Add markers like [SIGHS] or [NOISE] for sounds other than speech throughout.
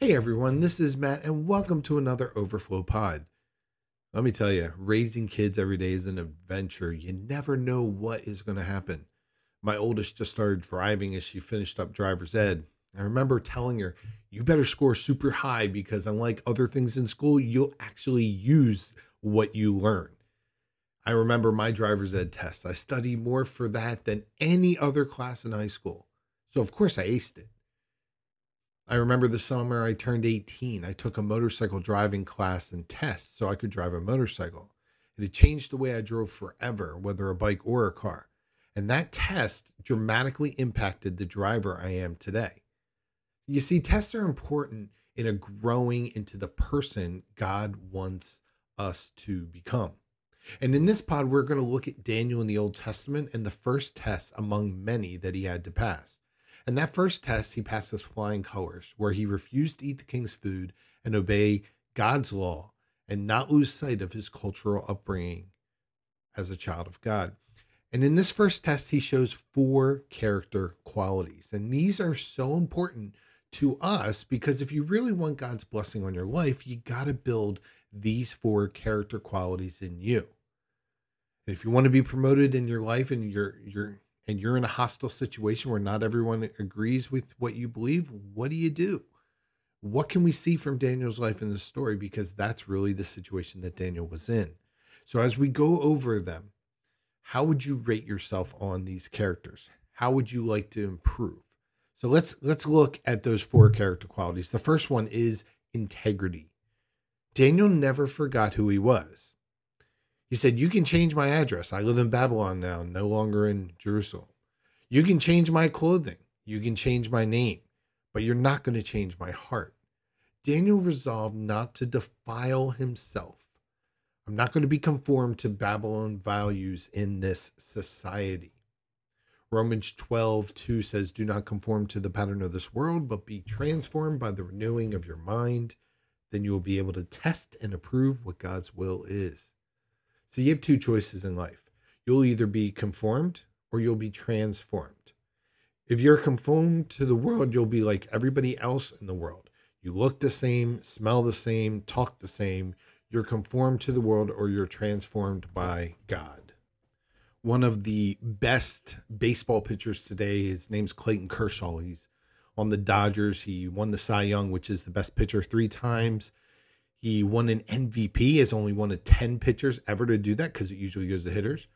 Hey everyone, this is Matt, and welcome to another Overflow Pod. Let me tell you, raising kids every day is an adventure. You never know what is going to happen. My oldest just started driving as she finished up driver's ed. I remember telling her, You better score super high because, unlike other things in school, you'll actually use what you learn. I remember my driver's ed test. I studied more for that than any other class in high school. So, of course, I aced it. I remember the summer I turned 18. I took a motorcycle driving class and test so I could drive a motorcycle. It changed the way I drove forever, whether a bike or a car. And that test dramatically impacted the driver I am today. You see, tests are important in a growing into the person God wants us to become. And in this pod, we're going to look at Daniel in the Old Testament and the first test among many that he had to pass. And that first test, he passed with flying colors, where he refused to eat the king's food and obey God's law and not lose sight of his cultural upbringing as a child of God. And in this first test, he shows four character qualities. And these are so important to us because if you really want God's blessing on your life, you got to build these four character qualities in you. And if you want to be promoted in your life and you're you're and you're in a hostile situation where not everyone agrees with what you believe, what do you do? What can we see from Daniel's life in the story? Because that's really the situation that Daniel was in. So, as we go over them, how would you rate yourself on these characters? How would you like to improve? So let's let's look at those four character qualities. The first one is integrity. Daniel never forgot who he was. He said, You can change my address. I live in Babylon now, no longer in Jerusalem. You can change my clothing. You can change my name, but you're not going to change my heart. Daniel resolved not to defile himself. I'm not going to be conformed to Babylon values in this society. Romans 12, 2 says, Do not conform to the pattern of this world, but be transformed by the renewing of your mind. Then you will be able to test and approve what God's will is. So you have two choices in life. You'll either be conformed or you'll be transformed. If you're conformed to the world, you'll be like everybody else in the world. You look the same, smell the same, talk the same. You're conformed to the world or you're transformed by God. One of the best baseball pitchers today, his name's Clayton Kershaw. He's on the Dodgers. He won the Cy Young, which is the best pitcher three times. He won an MVP, has only one of 10 pitchers ever to do that because it usually goes to hitters.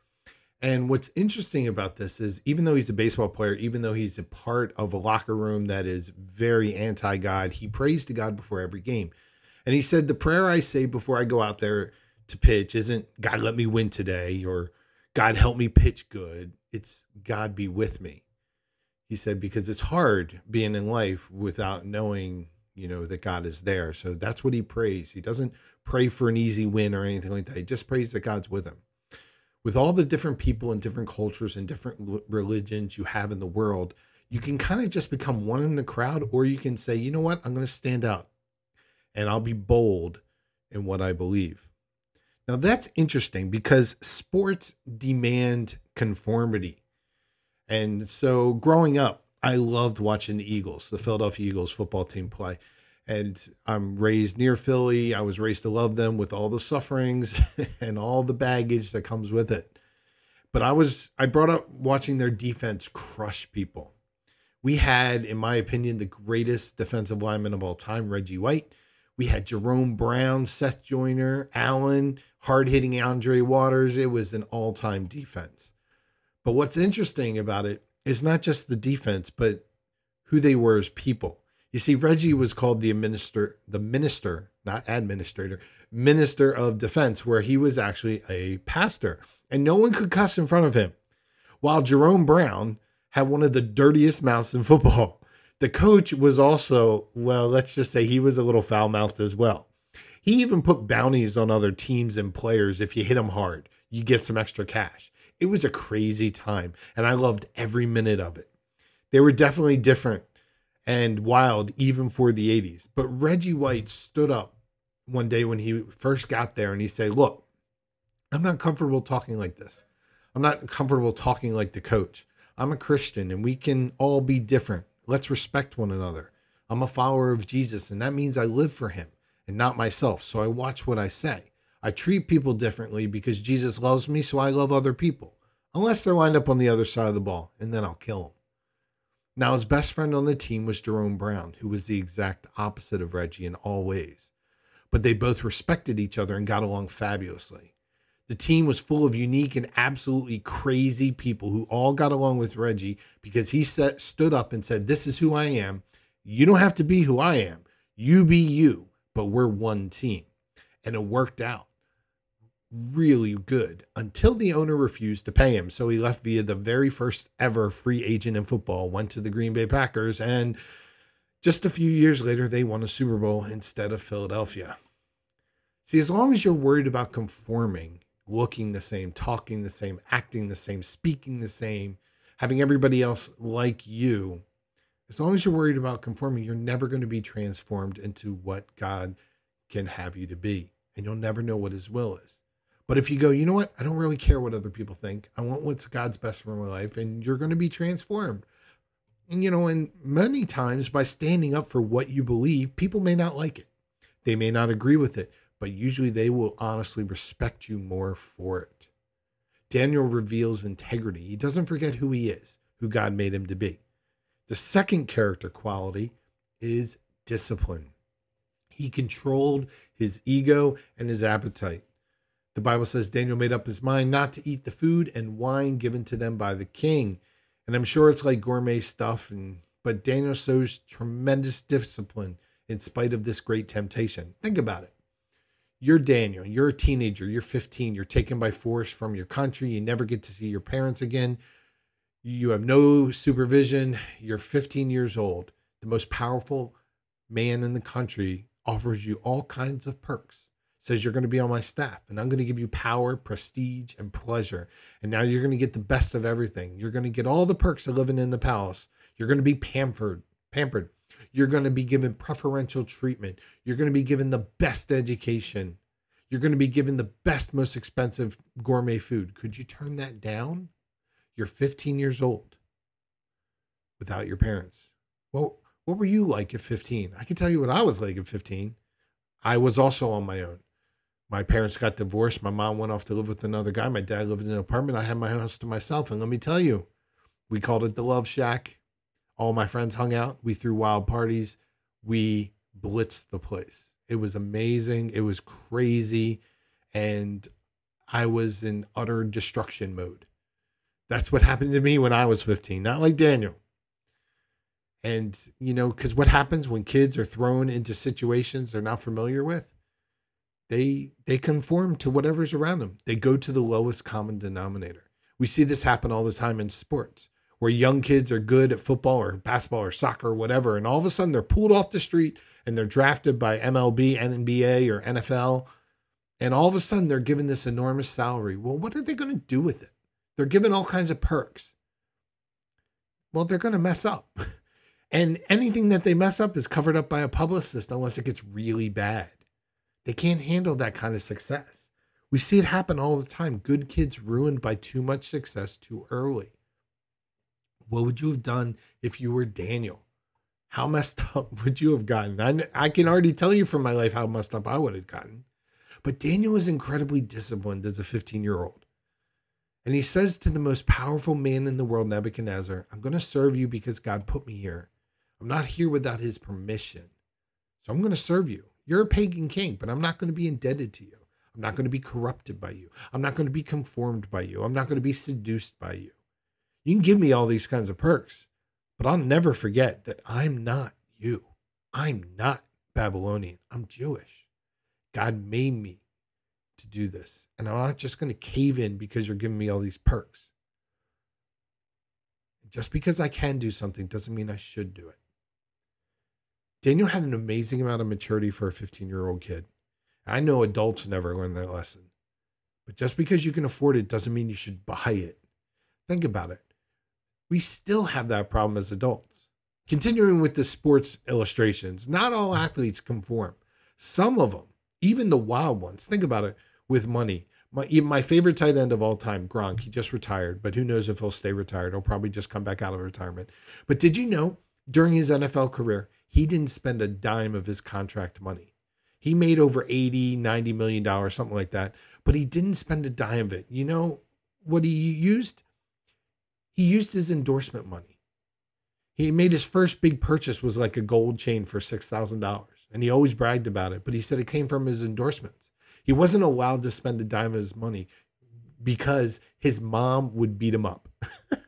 And what's interesting about this is even though he's a baseball player, even though he's a part of a locker room that is very anti God, he prays to God before every game. And he said, The prayer I say before I go out there to pitch isn't God, let me win today or God, help me pitch good. It's God be with me. He said, because it's hard being in life without knowing you know, that God is there. So that's what he prays. He doesn't pray for an easy win or anything like that. He just prays that God's with him. With all the different people and different cultures and different religions you have in the world, you can kind of just become one in the crowd, or you can say, you know what, I'm going to stand out and I'll be bold in what I believe. Now, that's interesting because sports demand conformity. And so, growing up, I loved watching the Eagles, the Philadelphia Eagles football team play. And I'm raised near Philly. I was raised to love them with all the sufferings [LAUGHS] and all the baggage that comes with it. But I was I brought up watching their defense crush people. We had, in my opinion, the greatest defensive lineman of all time, Reggie White. We had Jerome Brown, Seth Joyner, Allen, hard hitting Andre Waters. It was an all time defense. But what's interesting about it is not just the defense, but who they were as people. You see, Reggie was called the minister, the minister, not administrator, minister of defense, where he was actually a pastor, and no one could cuss in front of him. While Jerome Brown had one of the dirtiest mouths in [LAUGHS] football. The coach was also, well, let's just say he was a little foul mouthed as well. He even put bounties on other teams and players. If you hit them hard, you get some extra cash. It was a crazy time, and I loved every minute of it. They were definitely different and wild, even for the 80s. But Reggie White stood up one day when he first got there and he said, Look, I'm not comfortable talking like this. I'm not comfortable talking like the coach. I'm a Christian and we can all be different. Let's respect one another. I'm a follower of Jesus, and that means I live for him and not myself. So I watch what I say. I treat people differently because Jesus loves me, so I love other people, unless they're lined up on the other side of the ball, and then I'll kill them. Now, his best friend on the team was Jerome Brown, who was the exact opposite of Reggie in all ways. But they both respected each other and got along fabulously. The team was full of unique and absolutely crazy people who all got along with Reggie because he set, stood up and said, This is who I am. You don't have to be who I am. You be you, but we're one team. And it worked out really good until the owner refused to pay him. So he left via the very first ever free agent in football, went to the Green Bay Packers, and just a few years later, they won a Super Bowl instead of Philadelphia. See, as long as you're worried about conforming, looking the same, talking the same, acting the same, speaking the same, having everybody else like you, as long as you're worried about conforming, you're never going to be transformed into what God can have you to be. And you'll never know what his will is. But if you go, you know what? I don't really care what other people think. I want what's God's best for my life, and you're going to be transformed. And, you know, and many times by standing up for what you believe, people may not like it. They may not agree with it, but usually they will honestly respect you more for it. Daniel reveals integrity. He doesn't forget who he is, who God made him to be. The second character quality is discipline. He controlled his ego and his appetite. The Bible says Daniel made up his mind not to eat the food and wine given to them by the king. And I'm sure it's like gourmet stuff and but Daniel shows tremendous discipline in spite of this great temptation. Think about it. You're Daniel, you're a teenager, you're 15, you're taken by force from your country, you never get to see your parents again. You have no supervision, you're 15 years old. The most powerful man in the country offers you all kinds of perks says you're going to be on my staff and I'm going to give you power, prestige, and pleasure. And now you're going to get the best of everything. You're going to get all the perks of living in the palace. You're going to be pampered, pampered. You're going to be given preferential treatment. You're going to be given the best education. You're going to be given the best, most expensive gourmet food. Could you turn that down? You're 15 years old without your parents. Well, what were you like at 15? I can tell you what I was like at 15. I was also on my own. My parents got divorced. My mom went off to live with another guy. My dad lived in an apartment. I had my house to myself. And let me tell you, we called it the Love Shack. All my friends hung out. We threw wild parties. We blitzed the place. It was amazing. It was crazy. And I was in utter destruction mode. That's what happened to me when I was 15, not like Daniel. And, you know, because what happens when kids are thrown into situations they're not familiar with? They they conform to whatever's around them. They go to the lowest common denominator. We see this happen all the time in sports, where young kids are good at football or basketball or soccer or whatever, and all of a sudden they're pulled off the street and they're drafted by MLB, NBA, or NFL, and all of a sudden they're given this enormous salary. Well, what are they going to do with it? They're given all kinds of perks. Well, they're going to mess up. [LAUGHS] And anything that they mess up is covered up by a publicist unless it gets really bad. They can't handle that kind of success. We see it happen all the time. Good kids ruined by too much success too early. What would you have done if you were Daniel? How messed [LAUGHS] up would you have gotten? I, I can already tell you from my life how messed up I would have gotten. But Daniel is incredibly disciplined as a 15 year old. And he says to the most powerful man in the world, Nebuchadnezzar, I'm going to serve you because God put me here. I'm not here without his permission. So I'm going to serve you. You're a pagan king, but I'm not going to be indebted to you. I'm not going to be corrupted by you. I'm not going to be conformed by you. I'm not going to be seduced by you. You can give me all these kinds of perks, but I'll never forget that I'm not you. I'm not Babylonian. I'm Jewish. God made me to do this. And I'm not just going to cave in because you're giving me all these perks. Just because I can do something doesn't mean I should do it. Daniel had an amazing amount of maturity for a 15 year old kid. I know adults never learn that lesson. But just because you can afford it doesn't mean you should buy it. Think about it. We still have that problem as adults. Continuing with the sports illustrations, not all athletes conform. Some of them, even the wild ones, think about it with money. My, my favorite tight end of all time, Gronk, he just retired, but who knows if he'll stay retired? He'll probably just come back out of retirement. But did you know during his NFL career, he didn't spend a dime of his contract money. He made over 80, 90 million dollars, something like that, but he didn't spend a dime of it. You know what he used? He used his endorsement money. He made his first big purchase was like a gold chain for $6,000 and he always bragged about it, but he said it came from his endorsements. He wasn't allowed to spend a dime of his money because his mom would beat him up.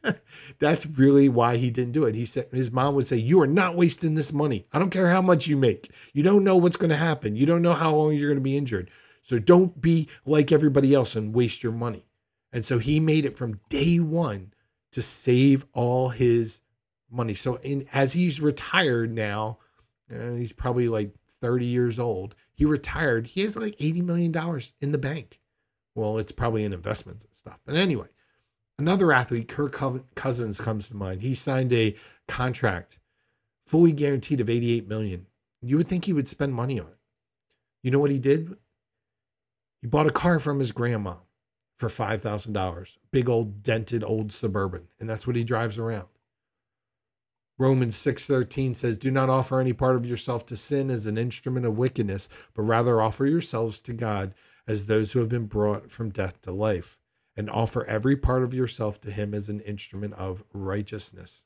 [LAUGHS] That's really why he didn't do it. He said his mom would say, "You are not wasting this money. I don't care how much you make. You don't know what's going to happen. You don't know how long you're going to be injured. So don't be like everybody else and waste your money." And so he made it from day 1 to save all his money. So in as he's retired now, uh, he's probably like 30 years old. He retired. He has like 80 million dollars in the bank. Well, it's probably in investments and stuff. But anyway, another athlete, Kirk Cousins, comes to mind. He signed a contract, fully guaranteed of 88 million. You would think he would spend money on it. You know what he did? He bought a car from his grandma for $5,000, big old dented old suburban, and that's what he drives around. Romans 6:13 says, "Do not offer any part of yourself to sin as an instrument of wickedness, but rather offer yourselves to God as those who have been brought from death to life, and offer every part of yourself to him as an instrument of righteousness."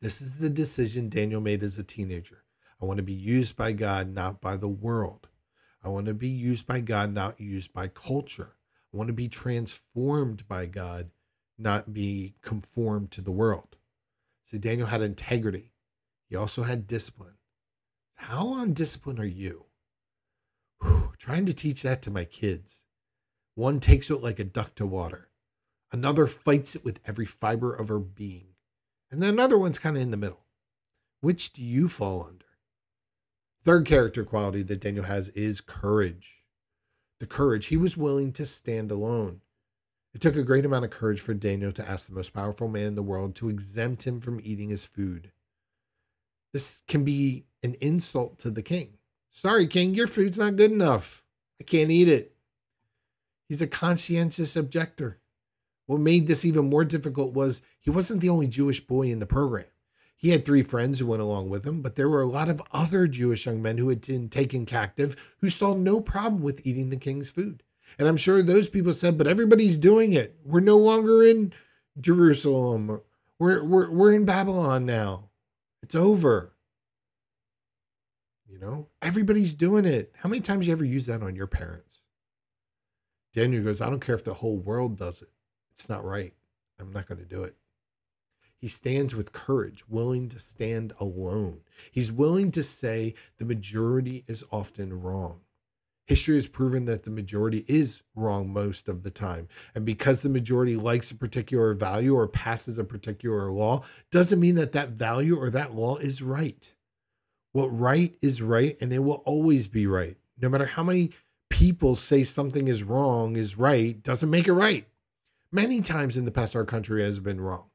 This is the decision Daniel made as a teenager. I want to be used by God, not by the world. I want to be used by God, not used by culture. I want to be transformed by God, not be conformed to the world. See, Daniel had integrity. He also had discipline. How on discipline are you? Trying to teach that to my kids. One takes it like a duck to water. Another fights it with every fiber of her being. And then another one's kind of in the middle. Which do you fall under? Third character quality that Daniel has is courage. The courage. He was willing to stand alone. It took a great amount of courage for Daniel to ask the most powerful man in the world to exempt him from eating his food. This can be an insult to the king. Sorry, king, your food's not good enough. I can't eat it. He's a conscientious objector. What made this even more difficult was he wasn't the only Jewish boy in the program. He had three friends who went along with him, but there were a lot of other Jewish young men who had been taken captive who saw no problem with eating the king's food. And I'm sure those people said, but everybody's doing it. We're no longer in Jerusalem. We're, we're, we're in Babylon now. It's over. You know, everybody's doing it. How many times you ever use that on your parents? Daniel goes, I don't care if the whole world does it. It's not right. I'm not going to do it. He stands with courage, willing to stand alone. He's willing to say the majority is often wrong. History has proven that the majority is wrong most of the time. And because the majority likes a particular value or passes a particular law, doesn't mean that that value or that law is right. What right is right, and it will always be right. No matter how many people say something is wrong, is right, doesn't make it right. Many times in the past, our country has been wrong.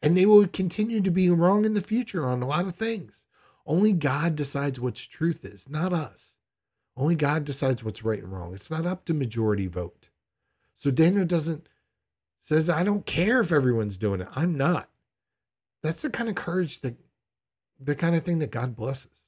And they will continue to be wrong in the future on a lot of things. Only God decides what's truth is, not us. Only God decides what's right and wrong. It's not up to majority vote. So Daniel doesn't says, I don't care if everyone's doing it. I'm not. That's the kind of courage that the kind of thing that God blesses.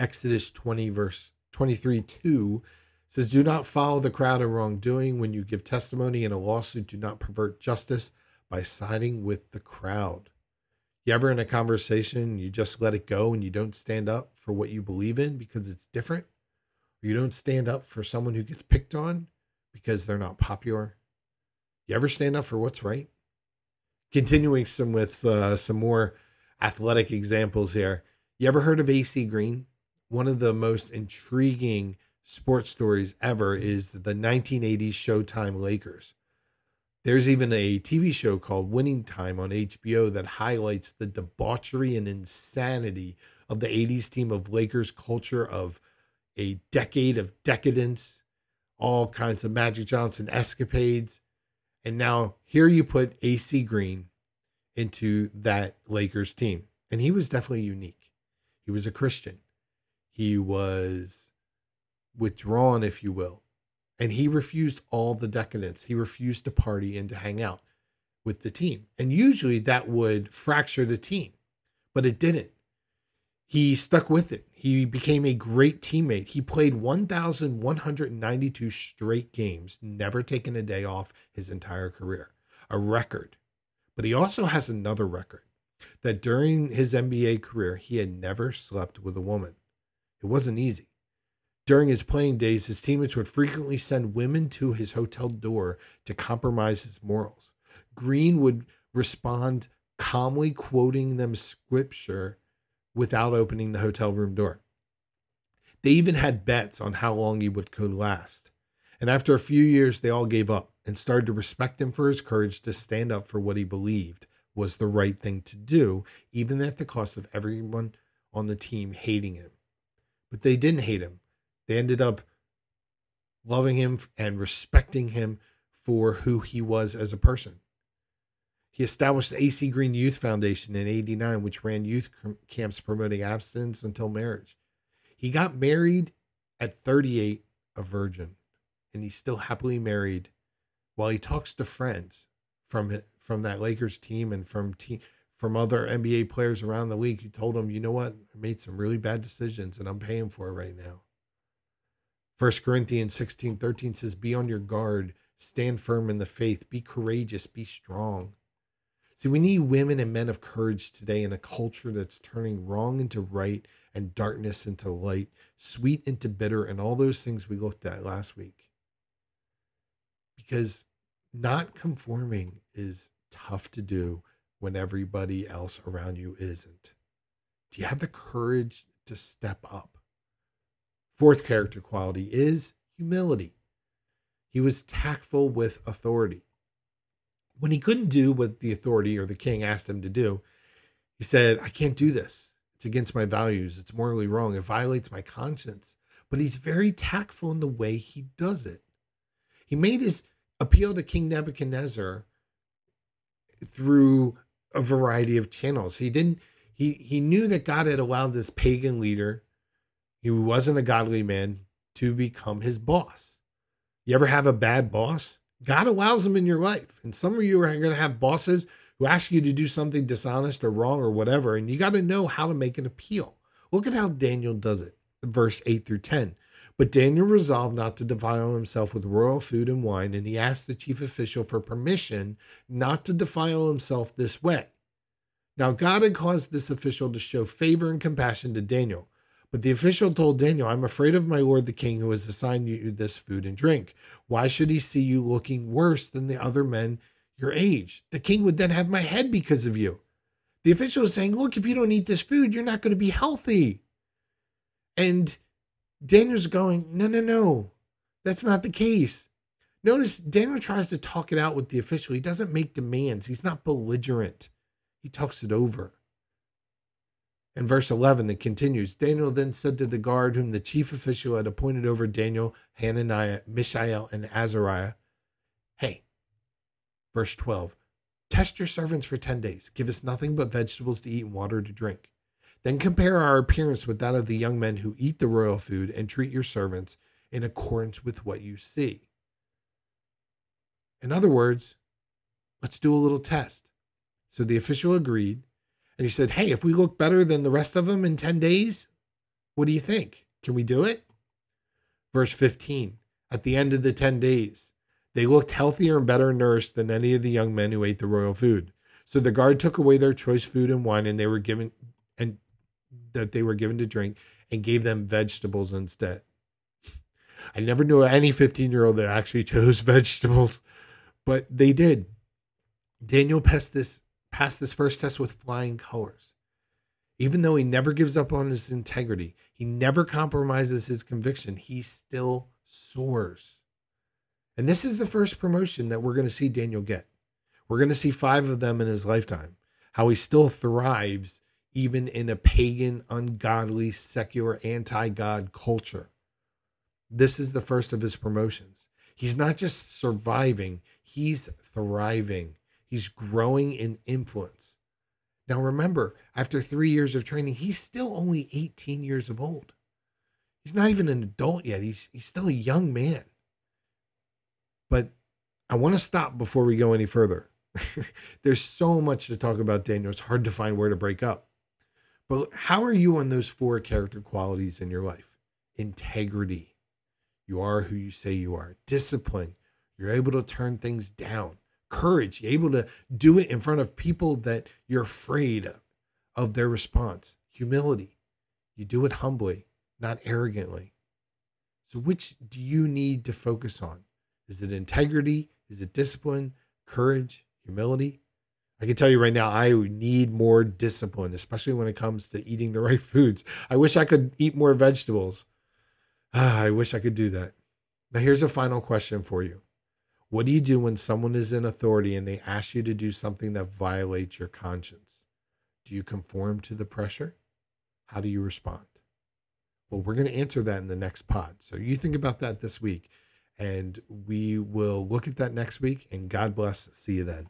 Exodus 20, verse 23, 2 says, Do not follow the crowd in wrongdoing. When you give testimony in a lawsuit, do not pervert justice by siding with the crowd. You ever in a conversation, you just let it go and you don't stand up for what you believe in because it's different? Or you don't stand up for someone who gets picked on because they're not popular? You ever stand up for what's right? Continuing some with uh, some more athletic examples here. You ever heard of AC Green? One of the most intriguing sports stories ever is the 1980s Showtime Lakers. There's even a TV show called Winning Time on HBO that highlights the debauchery and insanity of the 80s team of Lakers culture of a decade of decadence, all kinds of Magic Johnson escapades. And now here you put AC Green into that Lakers team. And he was definitely unique. He was a Christian. He was withdrawn, if you will. And he refused all the decadence. He refused to party and to hang out with the team. And usually that would fracture the team, but it didn't. he stuck with it. He became a great teammate. He played 1,192 straight games, never taking a day off his entire career, a record. But he also has another record that during his NBA career, he had never slept with a woman. It wasn't easy. During his playing days, his teammates would frequently send women to his hotel door to compromise his morals. Green would respond calmly, quoting them scripture without opening the hotel room door. They even had bets on how long he would could last. And after a few years, they all gave up and started to respect him for his courage to stand up for what he believed was the right thing to do, even at the cost of everyone on the team hating him. But they didn't hate him. They ended up loving him and respecting him for who he was as a person. He established the AC Green Youth Foundation in 89, which ran youth camps promoting abstinence until marriage. He got married at 38, a virgin, and he's still happily married while he talks to friends from from that Lakers team and from team from other NBA players around the league who told him, you know what, I made some really bad decisions and I'm paying for it right now. First Corinthians 16, 13 says, Be on your guard, stand firm in the faith, be courageous, be strong. See, we need women and men of courage today in a culture that's turning wrong into right and darkness into light, sweet into bitter, and all those things we looked at last week. Because not conforming is tough to do when everybody else around you isn't. Do you have the courage to step up? Fourth character quality is humility. He was tactful with authority. When he couldn't do what the authority or the king asked him to do, he said, I can't do this. It's against my values. It's morally wrong. It violates my conscience. But he's very tactful in the way he does it. He made his appeal to King Nebuchadnezzar through a variety of channels. He didn't he he knew that God had allowed this pagan leader who wasn't a godly man to become his boss. You ever have a bad boss? God allows them in your life. And some of you are going to have bosses who ask you to do something dishonest or wrong or whatever, and you got to know how to make an appeal. Look at how Daniel does it, verse 8 through 10. But Daniel resolved not to defile himself with royal food and wine, and he asked the chief official for permission not to defile himself this way. Now, God had caused this official to show favor and compassion to Daniel. But the official told Daniel, I'm afraid of my lord the king who has assigned you this food and drink. Why should he see you looking worse than the other men your age? The king would then have my head because of you. The official is saying, Look, if you don't eat this food, you're not going to be healthy. And Daniel's going, no, no, no, that's not the case. Notice Daniel tries to talk it out with the official. He doesn't make demands, he's not belligerent, he talks it over. In verse 11, it continues Daniel then said to the guard whom the chief official had appointed over Daniel, Hananiah, Mishael, and Azariah, Hey, verse 12, test your servants for 10 days. Give us nothing but vegetables to eat and water to drink. Then compare our appearance with that of the young men who eat the royal food and treat your servants in accordance with what you see. In other words, let's do a little test. So the official agreed, and he said, Hey, if we look better than the rest of them in 10 days, what do you think? Can we do it? Verse 15 At the end of the 10 days, they looked healthier and better nourished than any of the young men who ate the royal food. So the guard took away their choice food and wine, and they were given that they were given to drink and gave them vegetables instead. I never knew any 15 year old that actually [LAUGHS] chose vegetables, but they did. Daniel passed this, passed this first test with flying colors. Even though he never gives up on his integrity, he never compromises his conviction, he still soars. And this is the first promotion that we're going to see Daniel get. We're going to see five of them in his lifetime. How he still thrives even in a pagan, ungodly, secular, anti God culture. This is the first of his promotions. He's not just surviving, he's thriving. He's growing in influence. Now, remember, after three years of training, he's still only 18 years of old. He's not even an adult yet. He's, he's still a young man. But I want to stop before we go any further. [LAUGHS] There's so much to talk about Daniel. It's hard to find where to break up. But how are you on those four character qualities in your life? Integrity. You are who you say you are. Discipline. You're able to turn things down. Courage. You're able to do it in front of people that you're afraid of, of their response. Humility. You do it humbly, not arrogantly. So, which do you need to focus on? Is it integrity? Is it discipline, courage, humility? I can tell you right now, I need more discipline, especially when it comes to eating the [LAUGHS] right foods. I wish I could eat more vegetables. Ah, [SIGHS] I wish I could do that. Now, here's a final question for you What do you do when someone is in authority and they ask you to do something that violates your conscience? Do you conform to the pressure? How do you respond? Well, we're going to answer that in the next pod. So you think about that this week, and we will look at that next week. And God bless. See you then.